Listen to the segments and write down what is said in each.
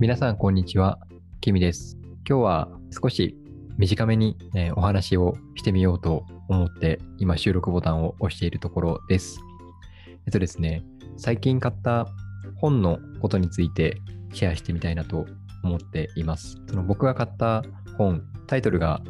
皆さん、こんにちは。キミです。今日は少し短めに、えお話をしてみようと思って、今収録ボタンを押しているところです。えっとですね、最近買った本のことについてシェアしてみたいなと思っています。その僕が買った本、タイトルが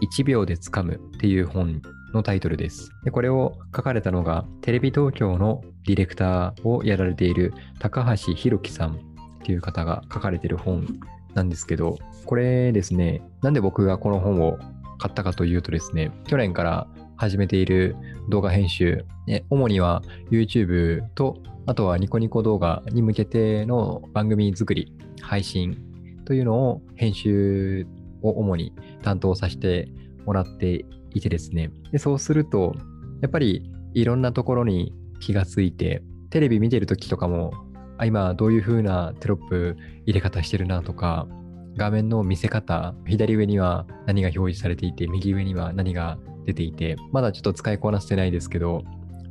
1秒でつかむっていう本のタイトルです。でこれを書かれたのがテレビ東京のディレクターをやられている高橋弘樹さんっていう方が書かれてる本なんですけど、これですね、なんで僕がこの本を買ったかというとですね、去年から始めている動画編集、ね主には YouTube と、あとはニコニコ動画に向けての番組作り、配信というのを編集を主に担当させてもらっていてですね、でそうすると、やっぱりいろんなところに気がついて、テレビ見てるときとかも、あ今どういう風なテロップ入れ方してるなとか、画面の見せ方、左上には何が表示されていて、右上には何が出ていて、まだちょっと使いこなせてないですけど、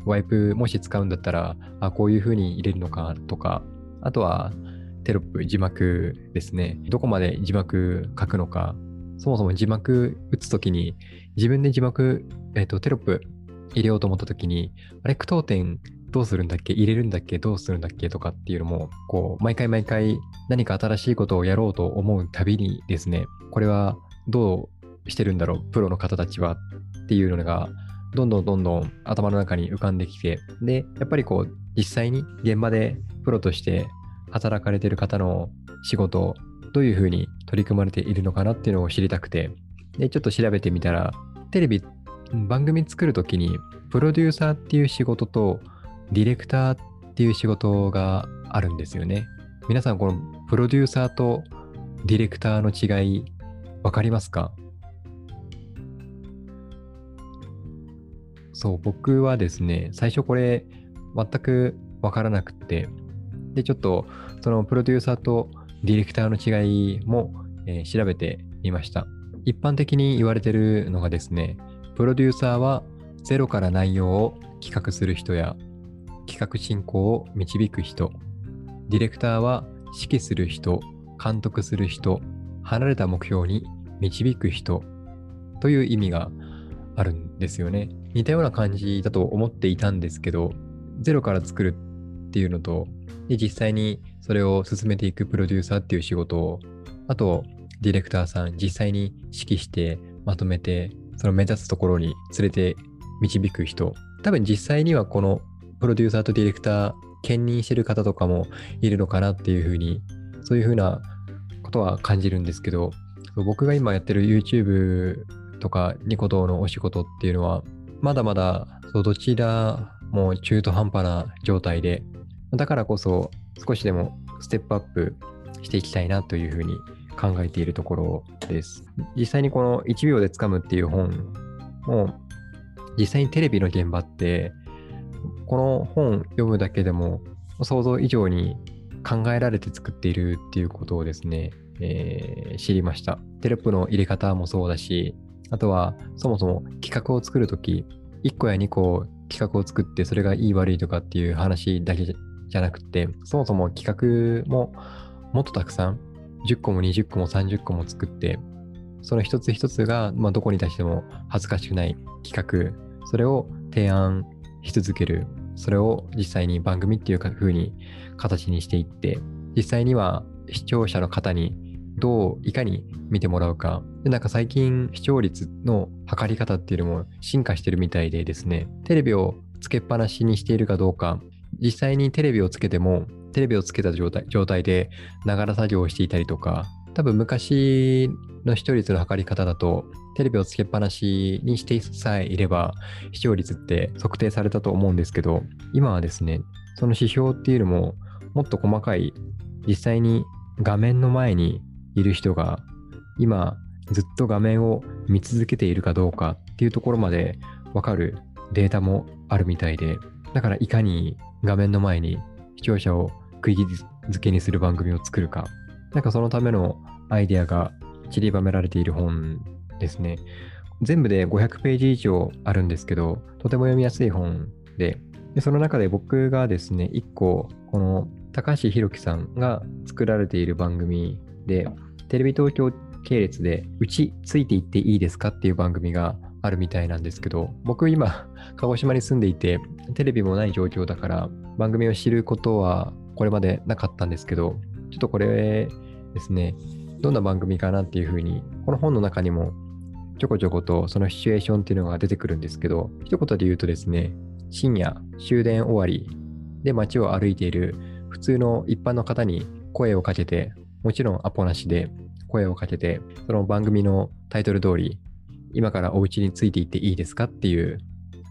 ワイプもし使うんだったら、あ、こういう風に入れるのかとか、あとはテロップ、字幕ですね。どこまで字幕書くのか、そもそも字幕打つときに、自分で字幕、えっ、と、テロップ入れようと思ったときに、あれ、句読点どうするんだっけ？入れるんだっけ？どうするんだっけ？とかっていうのも、こう、毎回毎回何か新しいことをやろうと思うたびにですね、これはどうしてるんだろう？プロの方たちはっていうのが、どんどんどんどん頭の中に浮かんできて、で、やっぱりこう、実際に現場でプロとして働かれてる方の仕事どういうふうに取り組まれているのかなっていうのを知りたくて、で、ちょっと調べてみたら、テレビ、番組作るときに、プロデューサーっていう仕事と、ディレクターっていう仕事があるんですよね。皆さん、このプロデューサーとディレクターの違い、わかりますか？そう、僕はですね、最初これ、全くわからなくて、で、ちょっと、そのプロデューサーとディレクターの違いも、えー調べてみました。一般的に言われてるのがですね、プロデューサーはゼロから内容を企画する人や企画進行を導く人、ディレクターは指揮する人、監督する人、離れた目標に導く人。という意味があるんですよね。似たような感じだと思っていたんですけど、ゼロから作るっていうのと、で実際にそれを進めていくプロデューサーっていう仕事を、あとディレクターさん実際に指揮してまとめて、その目指すところに連れて導く人、多分実際にはこのプロデューサーとディレクター兼任してる方とかもいるのかなっていうふうに、そういうふうなことは感じるんですけど、僕が今やってる YouTube とかニコ動のお仕事っていうのは、まだまだそうどちらも中途半端な状態で、だからこそ少しでもステップアップしていきたいなというふうに考えているところです。実際にこの1秒でつかむっていう本も、実際にテレビの現場って、この本読むだけでも想像以上に考えられて作っているっていうことをですね、えー知りました。テロップの入れ方もそうだし、あとはそもそも企画を作るとき、1個や2個企画を作ってそれがいい悪いとかっていう話だけじゃなくて、そもそも企画ももっとたくさん、10個も20個も30個も作って、その一つ一つが、まあ、どこに出しても恥ずかしくない企画、それを提案し続ける、それを実際に番組っていうか風に形にしていって、実際には視聴者の方にどういかに見てもらうか。で、なんか最近視聴率の測り方っていうのも進化してるみたいでですね、テレビをつけっぱなしにしているかどうか、実際にテレビをつけても、テレビをつけた状態でながら作業をしていたりとか、多分昔の視聴率の測り方だと、テレビをつけっぱなしにしてさえいれば、視聴率って測定されたと思うんですけど、今はですね、その指標っていうのも、もっと細かい、実際に画面の前にいる人が、今ずっと画面を見続けているかどうかっていうところまでわかるデータもあるみたいで、だからいかに画面の前に視聴者を食いづけにする番組を作るか、なんかそのためのアイデアが散りばめられている本ですね。全部で500ページ以上あるんですけど、とても読みやすい本で、でその中で僕がですね、1個、この高橋宏樹さんが作られている番組で、テレビ東京系列で、うちついていっていいですかっていう番組があるみたいなんですけど、僕今、鹿児島に住んでいて、テレビもない状況だから、番組を知ることはこれまでなかったんですけど、ちょっとこれですね、どんな番組かなっていうふうに、この本の中にもちょこちょことそのシチュエーションっていうのが出てくるんですけど、一言で言うとですね、深夜、終電終わりで街を歩いている普通の一般の方に声をかけて、もちろんアポなしで声をかけて、その番組のタイトル通り、今からお家についていっていいですかっていう、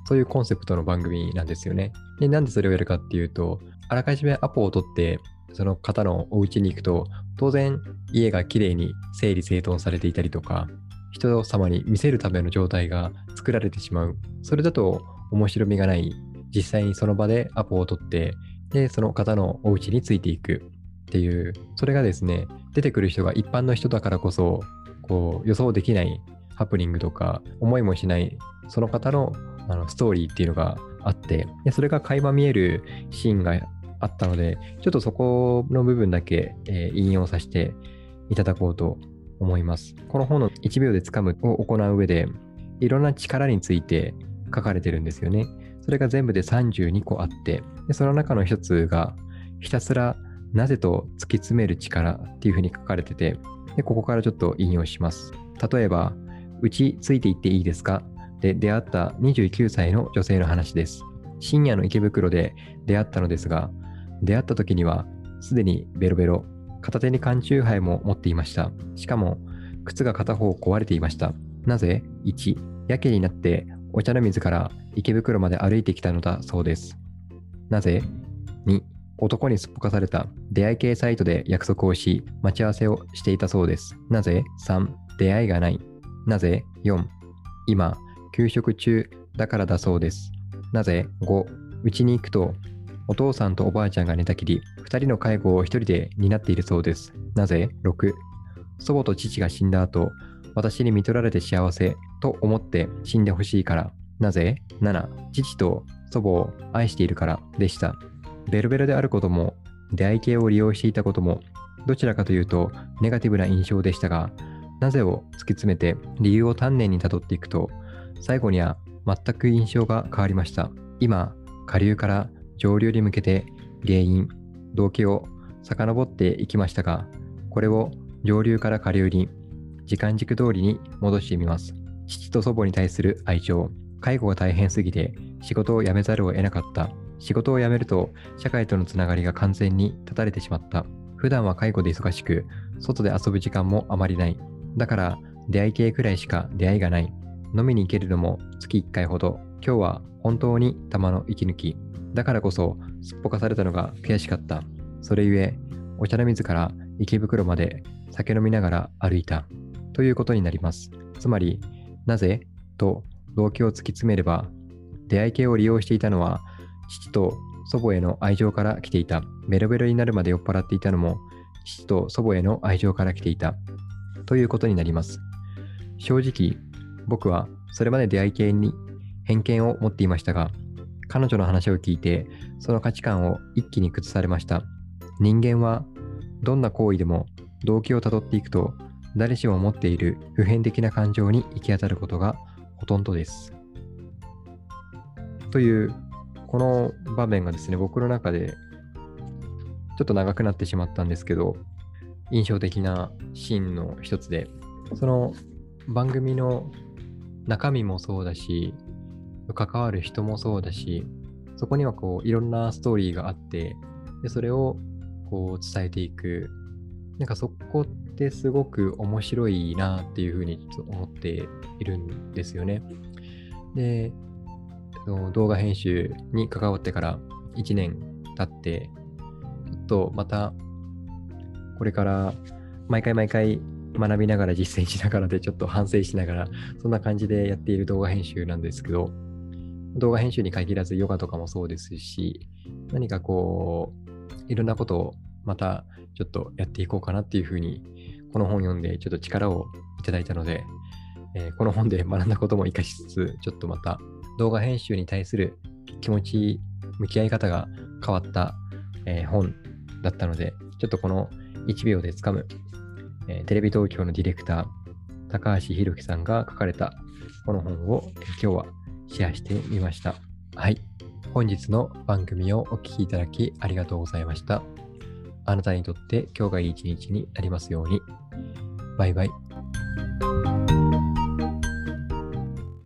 そういうコンセプトの番組なんですよね。で、なんでそれをやるかっていうと、あらかじめアポを取って、その方のお家に行くと、当然家がきれいに整理整頓されていたりとか、人様に見せるための状態が作られてしまう。それだと面白みがない。実際にその場でアポを取って、で、その方のお家についていくっていう、それがですね、出てくる人が一般の人だからこそ、こう予想できないハプニングとか、思いもしないその方のあのストーリーっていうのがあって、でそれが垣間見えるシーンがあったので、ちょっとそこの部分だけ、えー、引用させていただこうと思います。この本の1秒でつかむを行う上で、いろんな力について書かれてるんですよね。それが全部で32個あって、でその中の一つが、ひたすらなぜと突き詰める力っていうふうに書かれてて、でここからちょっと引用します。例えば、うちついていっていいですか？で出会った29歳の女性の話です。深夜の池袋で出会ったのですが、出会った時にはすでにベロベロ、片手に缶チューハイも持っていました。しかも、靴が片方壊れていました。なぜ ?1、やけになってお茶の水から池袋まで歩いてきたのだそうです。なぜ ?2、男にすっぽかされた出会い系サイトで約束をし、待ち合わせをしていたそうです。なぜ ?3、出会いがない。なぜ ?4、今、休職中だからだそうです。なぜ ?5、家に行くとお父さんとおばあちゃんが寝たきり、2人の介護を1人で担っているそうです。なぜ ?6、祖母と父が死んだ後、私に見取られて幸せと思って死んでほしいから。なぜ ?7、父と祖母を愛しているからでした。ベロベロであることも、出会い系を利用していたことも、どちらかというとネガティブな印象でしたが、なぜを突き詰めて理由を丹念にたどっていくと、最後には全く印象が変わりました。今、下流から上流に向けて原因、動機を遡っていきましたが、これを上流から下流に時間軸通りに戻してみます。父と祖母に対する愛情、介護が大変すぎて仕事を辞めざるを得なかった。仕事を辞めると社会とのつながりが完全に断たれてしまった。普段は介護で忙しく、外で遊ぶ時間もあまりない。だから出会い系くらいしか出会いがない。飲みに行けるのも月1回ほど。今日は本当に玉の息抜き。だからこそ、すっぽかされたのが悔しかった。それゆえ、お茶の水から池袋まで酒飲みながら歩いた。ということになります。つまり、なぜ？と動機を突き詰めれば、出会い系を利用していたのは、父と祖母への愛情から来ていた。ベロベロになるまで酔っ払っていたのも、父と祖母への愛情から来ていた。ということになります。正直、僕はそれまで出会い系に偏見を持っていましたが、彼女の話を聞いて、その価値観を一気に崩されました。人間は、どんな行為でも動機をたどっていくと、誰しも持っている普遍的な感情に行き当たることがほとんどです。という、この場面がですね、僕の中でちょっと長くなってしまったんですけど、印象的なシーンの一つで、その番組の中身もそうだし、関わる人もそうだし、そこにはこういろんなストーリーがあって、でそれをこう伝えていく。なんかそこってすごく面白いなっていうふうに思っているんですよね。で、動画編集に関わってから1年経って、ちょっとまたこれから毎回毎回学びながら実践しながらでちょっと反省しながらそんな感じでやっている動画編集なんですけど、動画編集に限らずヨガとかもそうですし、何かこう、いろんなことをまたちょっとやっていこうかなっていうふうに、この本読んでちょっと力をいただいたので、えー、この本で学んだことも活かしつつ、ちょっとまた動画編集に対する気持ち、向き合い方が変わった、えー、本だったので、ちょっとこの1秒でつかむ、えーテレビ東京のディレクター、高橋宏樹さんが書かれたこの本を今日はシェアしてみました。はい。本日の番組をお聴きいただきありがとうございました。あなたにとって今日がいい一日になりますように。バイバイ。